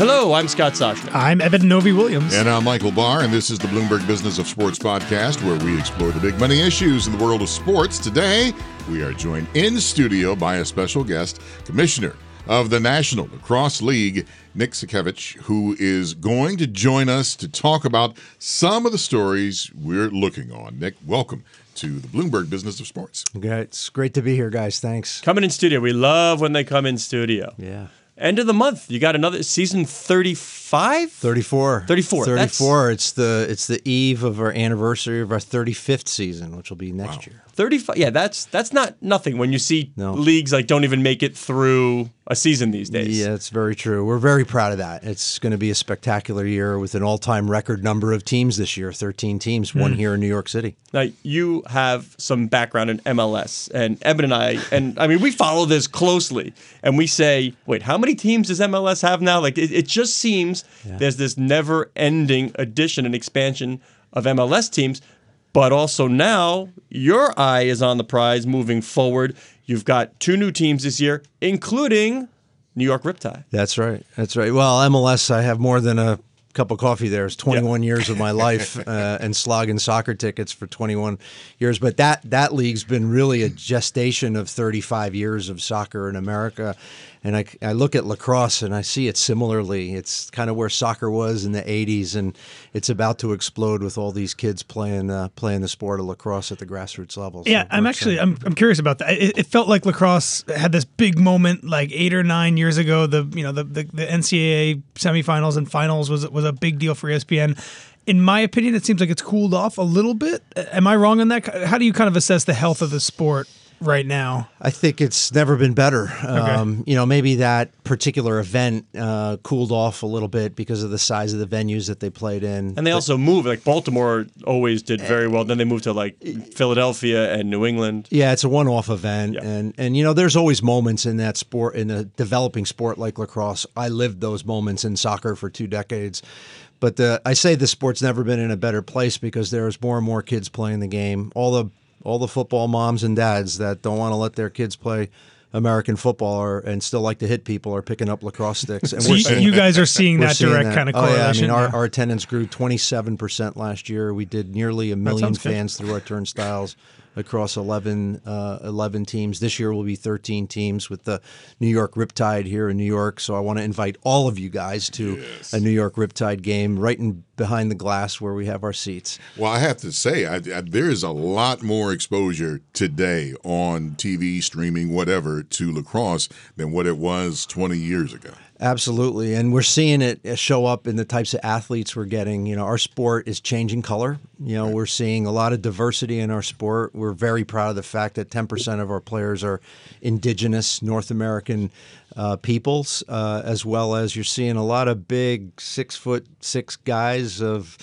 Hello, I'm Scott Soshnick. I'm Eben Novy-Williams. And I'm Michael Barr, and this is the Bloomberg Business of Sports podcast, where we explore the big money issues in the world of sports. Today, we are joined in studio by a special guest, Commissioner of the National Lacrosse League, Nick Sakiewicz, who is going to join us to talk about some of the stories we're looking on. Nick, welcome to the Bloomberg Business of Sports. Okay, it's great to be here, guys. Thanks. Coming in studio. We love when they come in studio. Yeah. End of the month. You got another season 35? 34. 34. 34. It's the it's the eve of our anniversary of our 35th season, which will be next wow. year. 35 yeah that's that's not nothing when you see no. leagues like don't even make it through a season these days yeah it's very true we're very proud of that it's going to be a spectacular year with an all-time record number of teams this year 13 teams mm. one here in new york city now you have some background in mls and Eben and i and i mean we follow this closely and we say wait how many teams does mls have now like it, it just seems yeah. there's this never-ending addition and expansion of mls teams but also now your eye is on the prize moving forward. You've got two new teams this year, including New York Riptide. That's right. That's right. Well, MLS, I have more than a cup of coffee there. It's 21 years of my life uh, and slogging soccer tickets for 21 years. But that that league's been really a gestation of 35 years of soccer in America. And I, I look at lacrosse and I see it similarly. It's kind of where soccer was in the 80s, and it's about to explode with all these kids playing uh, playing the sport of lacrosse at the grassroots level. So yeah, I'm actually I'm, I'm curious about that. It, it, felt like lacrosse had this big moment like eight or nine years ago. The you know the the, the NCAA semifinals and finals was was a big deal for ESPN in my opinion, it seems like it's cooled off a little bit. Am I wrong on that? How do you kind of assess the health of the sport right now? I think it's never been better. Okay. Um, you know, maybe that particular event uh, cooled off a little bit because of the size of the venues that they played in. And they but, also moved. Like Baltimore always did very well. Then they moved to like Philadelphia and New England. Yeah, it's a one-off event, yeah. and and you know, there's always moments in that sport in a developing sport like lacrosse. I lived those moments in soccer for two decades. But the, I say the sport's never been in a better place because there's more and more kids playing the game. All the all the football moms and dads that don't want to let their kids play American football or, and still like to hit people are picking up lacrosse sticks. And so you, you, guys are seeing that direct that. kind of correlation. Oh, yeah. I mean, our, our attendance grew 27% last year. We did nearly a million fans good. through our turnstiles across 11, uh, 11 teams. This year will be 13 teams with the New York Riptide here in New York. So I want to invite all of you guys to yes. a New York Riptide game right in behind the glass where we have our seats. Well, I have to say, I, I, there is a lot more exposure today on TV, streaming, whatever, to lacrosse than what it was 20 years ago. Absolutely. And we're seeing it show up in the types of athletes we're getting. You know, our sport is changing color. You know, right. we're seeing a lot of diversity in our sport. We're very proud of the fact that 10% of our players are indigenous North American uh, peoples, uh, as well as you're seeing a lot of big six foot six guys of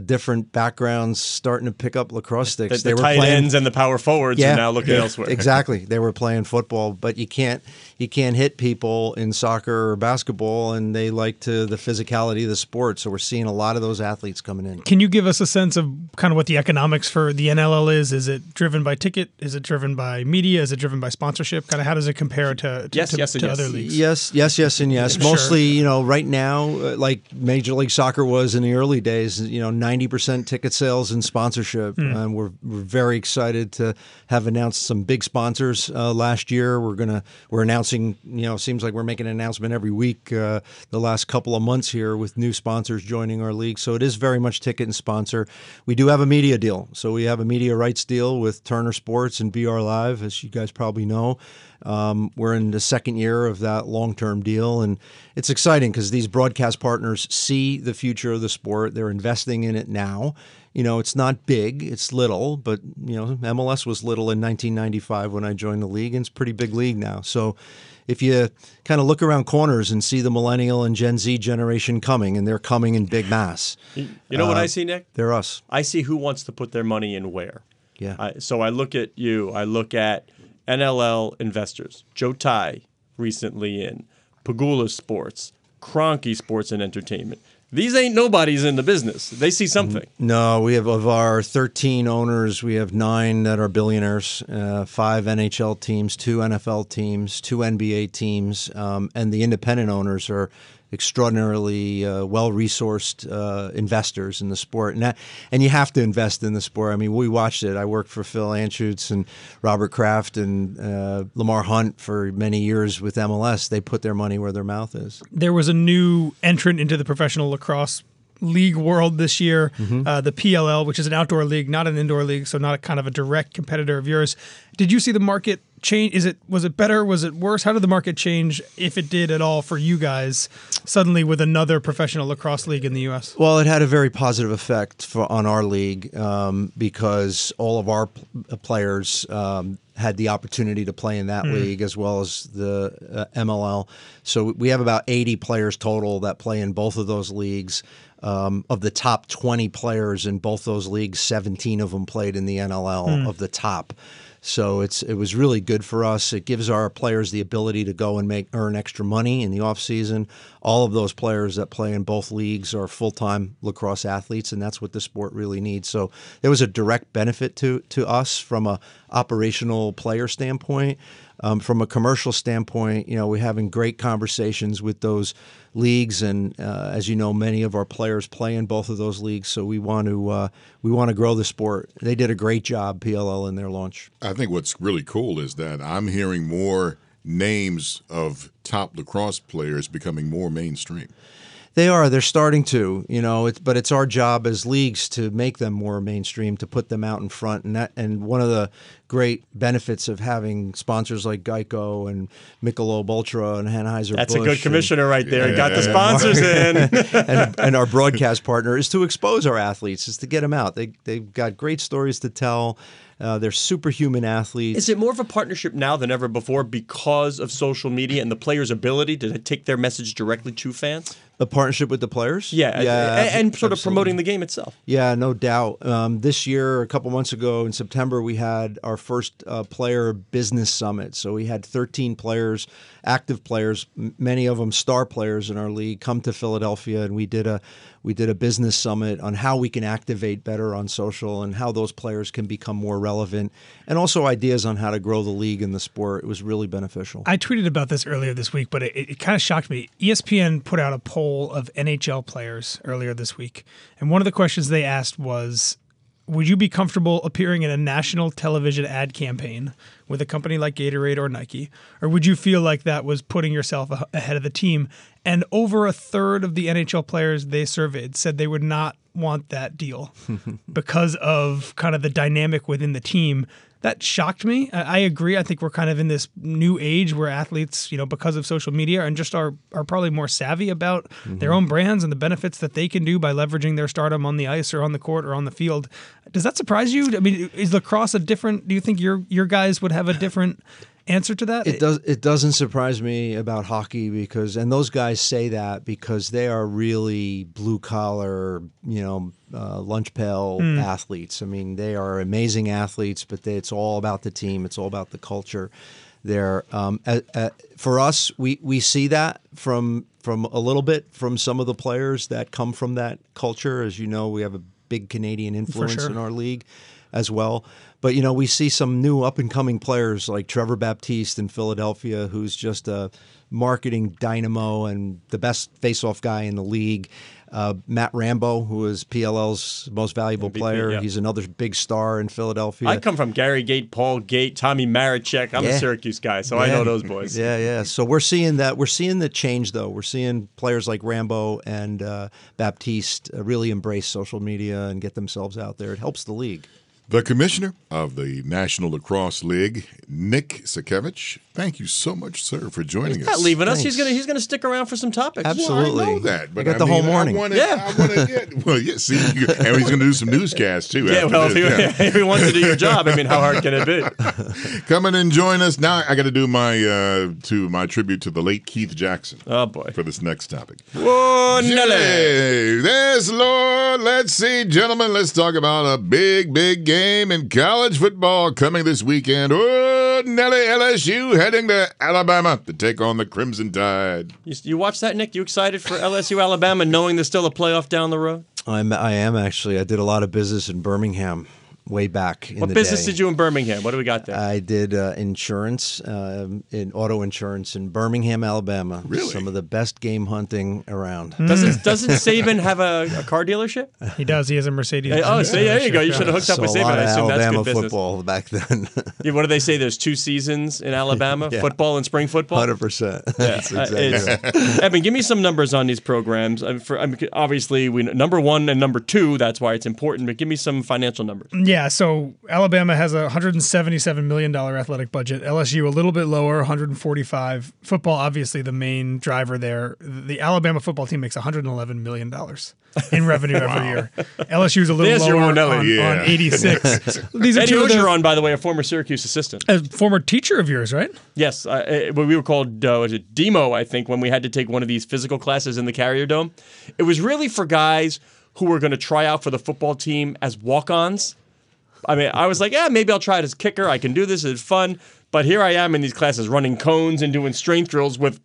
different backgrounds starting to pick up lacrosse sticks. The, the they were tight playing, ends and the power forwards yeah, are now looking yeah, elsewhere. exactly, they were playing football, but you can't you can't hit people in soccer or basketball, and they like to the physicality of the sport. So we're seeing a lot of those athletes coming in. Can you give us a sense of kind of what the economics for the NLL is? Is it driven by ticket? Is it driven by media? Is it driven by sponsorship? Kind of how does it compare to, to yes, to, yes, to yes. other leagues? Yes, yes, yes, and yes. Mostly, sure. you know, right now, uh, like Major League Soccer was in the early days, you know, ninety percent ticket sales and sponsorship. Mm. And we're, we're very excited to have announced some big sponsors uh, last year. We're gonna we're announcing. You know, seems like we're making an announcement every week uh, the last couple of months here with new sponsors joining our league. So it is very much ticket and sponsor. We do have a media deal. So we have a media rights deal with Turner Sports and B/R Live, as you guys probably know. Um, we're in the second year of that long term deal, and it's exciting because these broadcast partners see the future of the sport. They're investing in it now. You know, it's not big, it's little, but, you know, MLS was little in 1995 when I joined the league, and it's pretty big league now. So, if you kind of look around corners and see the millennial and Gen Z generation coming, and they're coming in big mass. You know uh, what I uh, see, Nick? They're us. I see who wants to put their money in where. Yeah. I, so I look at you. I look at NLL investors, Joe Tsai recently in, Pegula Sports, Kroenke Sports and Entertainment. These ain't nobodies in the business. They see something. No, we have of our 13 owners, we have nine that are billionaires, uh, five NHL teams, two NFL teams, two NBA teams, um, and the independent owners are extraordinarily uh, well resourced uh, investors in the sport, and that, and you have to invest in the sport. I mean, we watched it. I worked for Phil Anschutz and Robert Kraft and uh, Lamar Hunt for many years with MLS. They put their money where their mouth is. There was a new entrant into the professional lacrosse league world this year, Mm-hmm. uh, the PLL, which is an outdoor league, not an indoor league, so not a kind of a direct competitor of yours. Did you see the market change? Is it was it better? Was it worse? How did the market change, if it did at all, for you guys suddenly with another professional lacrosse league in the U.S.? Well, it had a very positive effect for, on our league um, because all of our pl- players um, had the opportunity to play in that league as well as the uh, MLL. So we have about 80 players total that play in both of those leagues. Um, of the top 20 players in both those leagues, 17 of them played in the NLL of the top. So it's it was really good for us. It gives our players the ability to go and make earn extra money in the off season. All of those players that play in both leagues are full time lacrosse athletes, and that's what the sport really needs. So there was a direct benefit to to us from a operational player standpoint. Um, from a commercial standpoint, you know, we're having great conversations with those leagues, and uh, as you know, many of our players play in both of those leagues. So we want to uh, we want to grow the sport. They did a great job, PLL, in their launch. I think what's really cool is that I'm hearing more names of top lacrosse players becoming more mainstream. They are. They're starting to, you know. It's, but it's our job as leagues to make them more mainstream, to put them out in front. And that, and one of the great benefits of having sponsors like Geico and Michelob Ultra and Anheuser. That's a good commissioner right there. He got the sponsors in. and, and our broadcast partner is to expose our athletes, is to get them out. They they've got great stories to tell. Uh, they're superhuman athletes. Is it more of a partnership now than ever before because of social media and the players' ability to take their message directly to fans? a partnership with the players? Yeah, yeah, and, and sort of promoting the game itself. Yeah, no doubt. Um, this year, a couple months ago in September, we had our first uh, player business summit. So we had 13 players, active players, m- many of them star players in our league, come to Philadelphia, and we did a we did a business summit on how we can activate better on social and how those players can become more relevant, and also ideas on how to grow the league and the sport. It was really beneficial. I tweeted about this earlier this week, but it, it kind of shocked me. ESPN put out a poll of NHL players earlier this week, and one of the questions they asked was Would you be comfortable appearing in a national television ad campaign with a company like Gatorade or Nike? Or would you feel like that was putting yourself ahead of the team? And over a third of the NHL players they surveyed said they would not want that deal because of kind of the dynamic within the team. That shocked me. I agree. I think we're kind of in this new age where athletes, you know, because of social media and just are are probably more savvy about mm-hmm. their own brands and the benefits that they can do by leveraging their stardom on the ice or on the court or on the field. Does that surprise you? I mean, is lacrosse a different? Do you think your your guys would have a different answer to that? It does. It doesn't surprise me about hockey because, and those guys say that because they are really blue collar, you know, uh, lunch pail athletes. I mean, they are amazing athletes, but they, it's all about the team. It's all about the culture. There, um, a- a- for us, we we see that from from a little bit from some of the players that come from that culture. As you know, we have a big Canadian influence sure. in our league as well. But you know, we see some new up and coming players like Trevor Baptiste in Philadelphia, who's just a marketing dynamo and the best face-off guy in the league. Uh, Matt Rambo, who is PLL's most valuable MVP, player, yeah. he's another big star in Philadelphia. I come from Gary Gait, Paul Gait, Tommy Marechek. I'm Yeah. a Syracuse guy, so I know those boys. Yeah, yeah. So we're seeing that. We're seeing the change, though. We're seeing players like Rambo and uh, Baptiste really embrace social media and get themselves out there. It helps the league. The commissioner of the National Lacrosse League, Nick Sakiewicz. Thank you so much, sir, for joining He's us. not leaving us. He's gonna he's gonna stick around for some topics. Absolutely. Well, I know that, but I got I the whole morning. I wanna, Yeah. I wanna get, well, yeah. See, you- and he's going to do some newscasts too. Yeah, well, if this, he, yeah. if he wants to do your job, I mean, how hard can it be? Come in and join us now. I got to do my uh, to my tribute to the late Keith Jackson Oh boy. for this next topic. Whoa, Nelly. There's Lord. Let's see, gentlemen. Let's talk about a big, big game in college football coming this weekend. Oh, Nelly, LSU heading to Alabama to take on the Crimson Tide. You, you watch that, Nick? You excited for LSU Alabama, knowing there's still a playoff down the road? I'm, I am actually. I did a lot of business in Birmingham way back in What the year. What business day. did you in Birmingham? What do we got there? I did uh, insurance, um, in auto insurance in Birmingham, Alabama. Really? Some of the best game hunting around. doesn't doesn't Saban have a, a car dealership? He does. He has a Mercedes. Hey, oh, see, there you go. You should have hooked up So with a Saban. lot I of assume that's Alabama good business. football back then. Yeah, what do they say? There's two seasons in Alabama: Yeah. football and spring football. Hundred percent. Yeah, That's uh, exactly it's- right. Eben, give me some numbers on these programs. I mean, for, I mean, obviously, we number one and number two. That's why it's important. But give me some financial numbers. Yeah, so Alabama has a 177 million dollar athletic budget. LSU a little bit lower, 145. Football obviously the main driver there. The Alabama football team makes 111 million dollars in revenue every year. LSU is a little There's lower Monelli. on, Yeah. on 86. These are Eddie two of the, Orgeron, by the way, a former Syracuse assistant. a former teacher of yours, right? Yes, uh, uh, we were called uh, was it demo, I think, when we had to take one of these physical classes in the Carrier Dome. It was really for guys who were going to try out for the football team as walk-ons. I mean, I was like, yeah, maybe I'll try it as kicker. I can do this. It's fun. But here I am in these classes running cones and doing strength drills with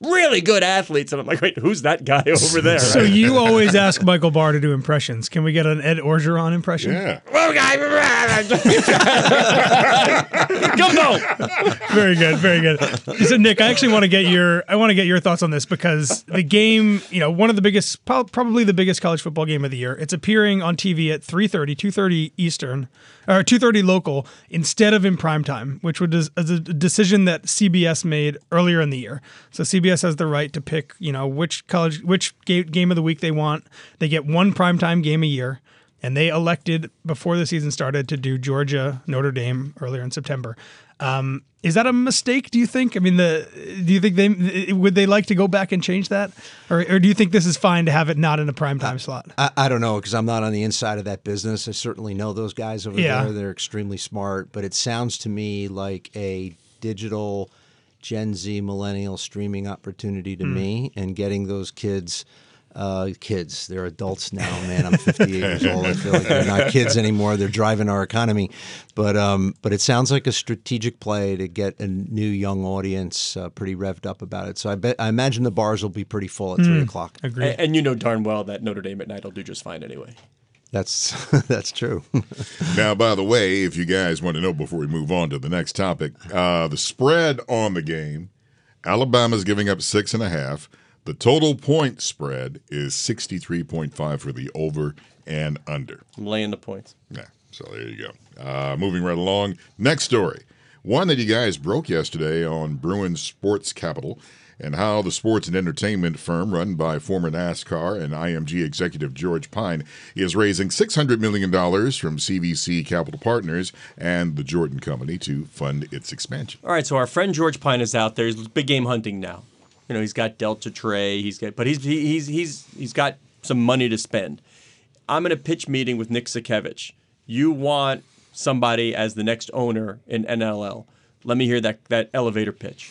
really good athletes, and I'm like, wait, who's that guy over there? So you always ask Michael Barr to do impressions. Can we get an Ed Orgeron impression? Yeah. Well, guy, Gumbo. very good, very good. So Nick, I actually want to get your I want to get your thoughts on this because the game, you know, one of the biggest probably the biggest college football game of the year. It's appearing on TV at 3:30, 2:30 Eastern or 2:30 local instead of in prime time, which was a a decision that CBS made earlier in the year. So CBS has the right to pick, you know, which college which game of the week they want. They get one primetime game a year and they elected before the season started to do Georgia Notre Dame earlier in September. Um, is that a mistake? Do you think? I mean, the do you think they would they like to go back and change that, or, or do you think this is fine to have it not in a prime time slot? I, I don't know because I'm not on the inside of that business. I certainly know those guys over Yeah. there. They're extremely smart, but it sounds to me like a digital Gen Z millennial streaming opportunity to me and getting those kids. Uh, kids, they're adults now, man. I'm 58 years old. I feel like they're not kids anymore. They're driving our economy, but um, but it sounds like a strategic play to get a new young audience uh, pretty revved up about it. So I bet I imagine the bars will be pretty full at three o'clock. Agreed. And, and you know darn well that Notre Dame at night will do just fine anyway. That's that's true. Now, by the way, if you guys want to know before we move on to the next topic, uh, the spread on the game, Alabama's giving up six and a half. The total point spread is 63.5 for the over and under. I'm laying the points. Yeah, so there you go. Uh, moving right along. Next story. One that you guys broke yesterday on Bruins Sports Capital and how the sports and entertainment firm run by former NASCAR and IMG executive George Pine is raising $600 million from CVC Capital Partners and the Jordan Company to fund its expansion. All right, so our friend George Pine is out there. He's big game hunting now. You know, he's got Delta Trey, He's got, but he's he's he's he's got some money to spend. I'm in a pitch meeting with Nick Sakiewicz. You want somebody as the next owner in NLL? Let me hear that that elevator pitch.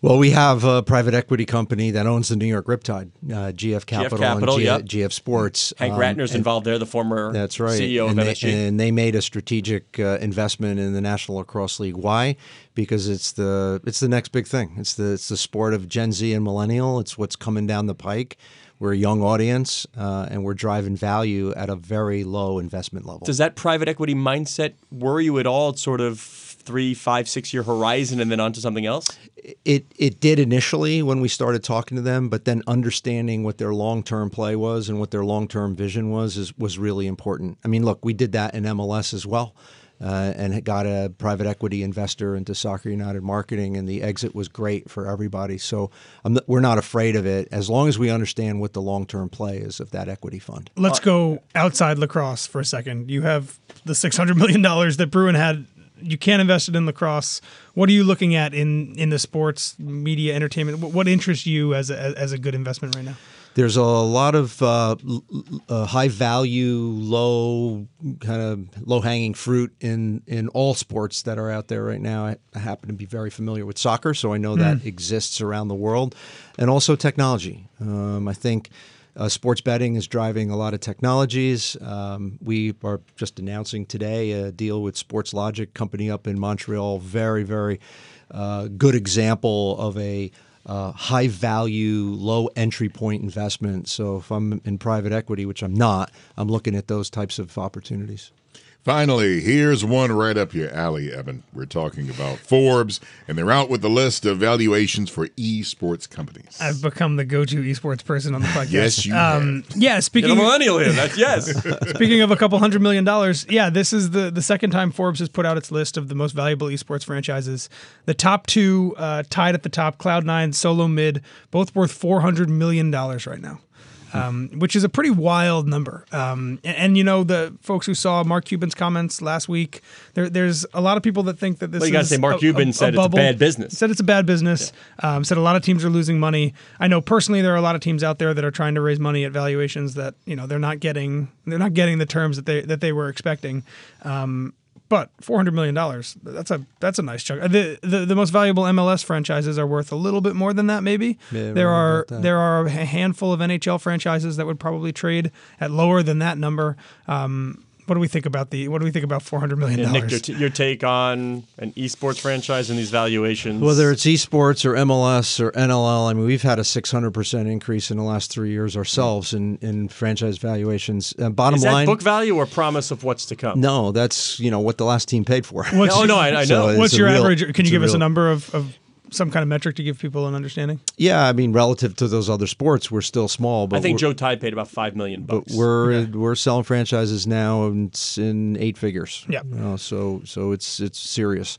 Well, we have a private equity company that owns the New York Riptide, uh, GF Capital, Capital, and G- yep. GF Sports. Hank Um, Ratner's involved there, the former That's right. CEO and of they, MSG. and they made a strategic uh, investment in the National Lacrosse League. Why? Because it's the it's the next big thing. It's the it's the sport of Gen Z and millennial. It's what's coming down the pike. We're a young audience, uh, and we're driving value at a very low investment level. Does that private equity mindset worry you at all? It's sort of three, five, six year horizon and then onto something else? It it did initially when we started talking to them, but then understanding what their long term play was and what their long term vision was is was really important. I mean, look, we did that in MLS as well, uh, and got a private equity investor into Soccer United marketing, and the exit was great for everybody. So I'm not- we're not afraid of it as long as we understand what the long term play is of that equity fund. Let's go outside lacrosse for a second. You have the six hundred million dollars that Bruin had. You can't invest it in lacrosse. What are you looking at in in the sports media entertainment? What, what interests you as a, as a good investment right now? There's a lot of uh, uh, high value, low kind of low hanging fruit in in all sports that are out there right now. I, I happen to be very familiar with soccer, so I know that exists around the world, and also technology. Um, I think. Uh, sports betting is driving a lot of technologies. Um, we are just announcing today a deal with Sportlogiq company up in Montreal. Very, very uh, good example of a uh, high value, low entry point investment. So if I'm in private equity, which I'm not, I'm looking at those types of opportunities. Finally, here's one right up your alley, Eben. We're talking about Forbes, and they're out with the list of valuations for esports companies. I've become the go-to esports person on the podcast. Yes, you um, Yeah, Get a speaking millennial here. That's yes. speaking of a couple hundred million dollars, yeah, this is the the second time Forbes has put out its list of the most valuable esports franchises. The top two uh, tied at the top, Cloud9, Solo Mid, both worth four hundred million dollars right now. Um, which is a pretty wild number. Um, and, and, you know, the folks who saw Mark Cuban's comments last week, there, there's a lot of people that think that this Well, you gotta is say Mark a- Cuban a- said a it's a bad business. Said it's a bad business. Um, said a lot of teams are losing money. I know personally there are a lot of teams out there that are trying to raise money at valuations that you know they're not getting. They're not getting the terms that they that they were expecting. Um, but four hundred million dollars. That's a that's a nice chunk. The, the the most valuable MLS franchises are worth a little bit more than that. Maybe Yeah, there are there are a handful of NHL franchises that would probably trade at lower than that number. Um, what do we think about the What do we think about four hundred million And Nick, your, t- your take on an esports franchise and these valuations? Whether it's esports or MLS or NLL, I mean, we've had a 600% increase in the last three years ourselves in, in franchise valuations. Uh, bottom is that line, book value or promise of what's to come? no, that's you know what the last team paid for. What's Oh, no, I- I know. it's What's your real- average? Can you give us a number of, of some kind of metric to give people an understanding? Yeah, I mean, relative to those other sports, we're still small, but I think Joe Tsai paid about five million but bucks. we're we're selling franchises now and it's in eight figures. Yeah. you know, so so it's it's serious.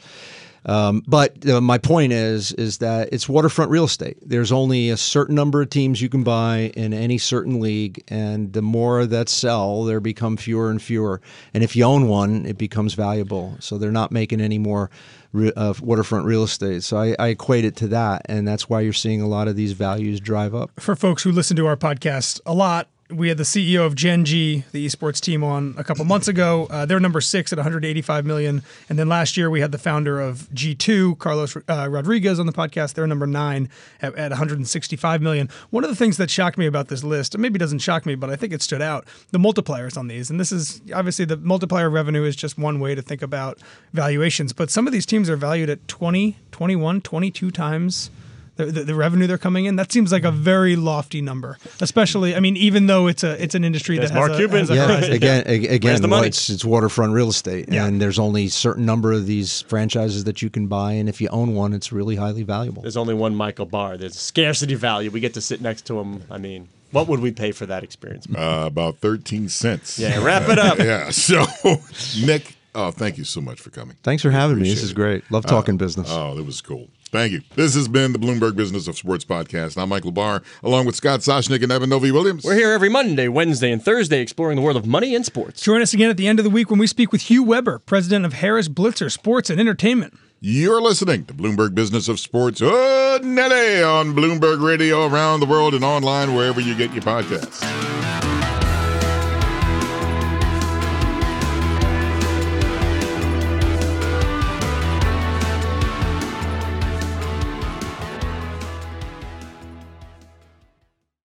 Um, but uh, my point is is that it's waterfront real estate. There's only a certain number of teams you can buy in any certain league, and the more that sell, there become fewer and fewer. And if you own one, it becomes valuable. So they're not making any more re- uh, waterfront real estate. So I, I equate it to that, and that's why you're seeing a lot of these values drive up. For folks who listen to our podcast a lot, we had the CEO of Gen G, the esports team, on a couple months ago. Uh, they're number six at 185 million, and then last year we had the founder of G2, Carlos uh, Rodriguez, on the podcast. They're number nine at, at 165 million. One of the things that shocked me about this list, maybe doesn't shock me, but I think it stood out, the multipliers on these. And this is obviously the multiplier revenue is just one way to think about valuations, but some of these teams are valued at 20, 21, 22 times the, the, the revenue they're coming in. That seems like a very lofty number, especially. I mean, even though it's a it's an industry There's that has Mark a, Cuban. has a Yeah, horizon. again, ag- again, well, it's it's waterfront real estate, Yeah. and there's only a certain number of these franchises that you can buy, and if you own one, it's really highly valuable. There's only one Michael Barr. There's scarcity value. We get to sit next to him. I mean, what would we pay for that experience? Uh, about 13 cents. Yeah, wrap it up. Yeah. So, Nick, oh, thank you so much for coming. Thanks for having me. This Appreciate is great. Love talking business. Oh, that was cool. Thank you. This has been the Bloomberg Business of Sports podcast. I'm Michael Barr, along with Scott Soshnick and Eben Novy-Williams. We're here every Monday, Wednesday, and Thursday exploring the world of money and sports. Join us again at the end of the week when we speak with Hugh Weber, president of Harris Blitzer Sports and Entertainment. You're listening to Bloomberg Business of Sports Nelly on Bloomberg Radio around the world and online wherever you get your podcasts.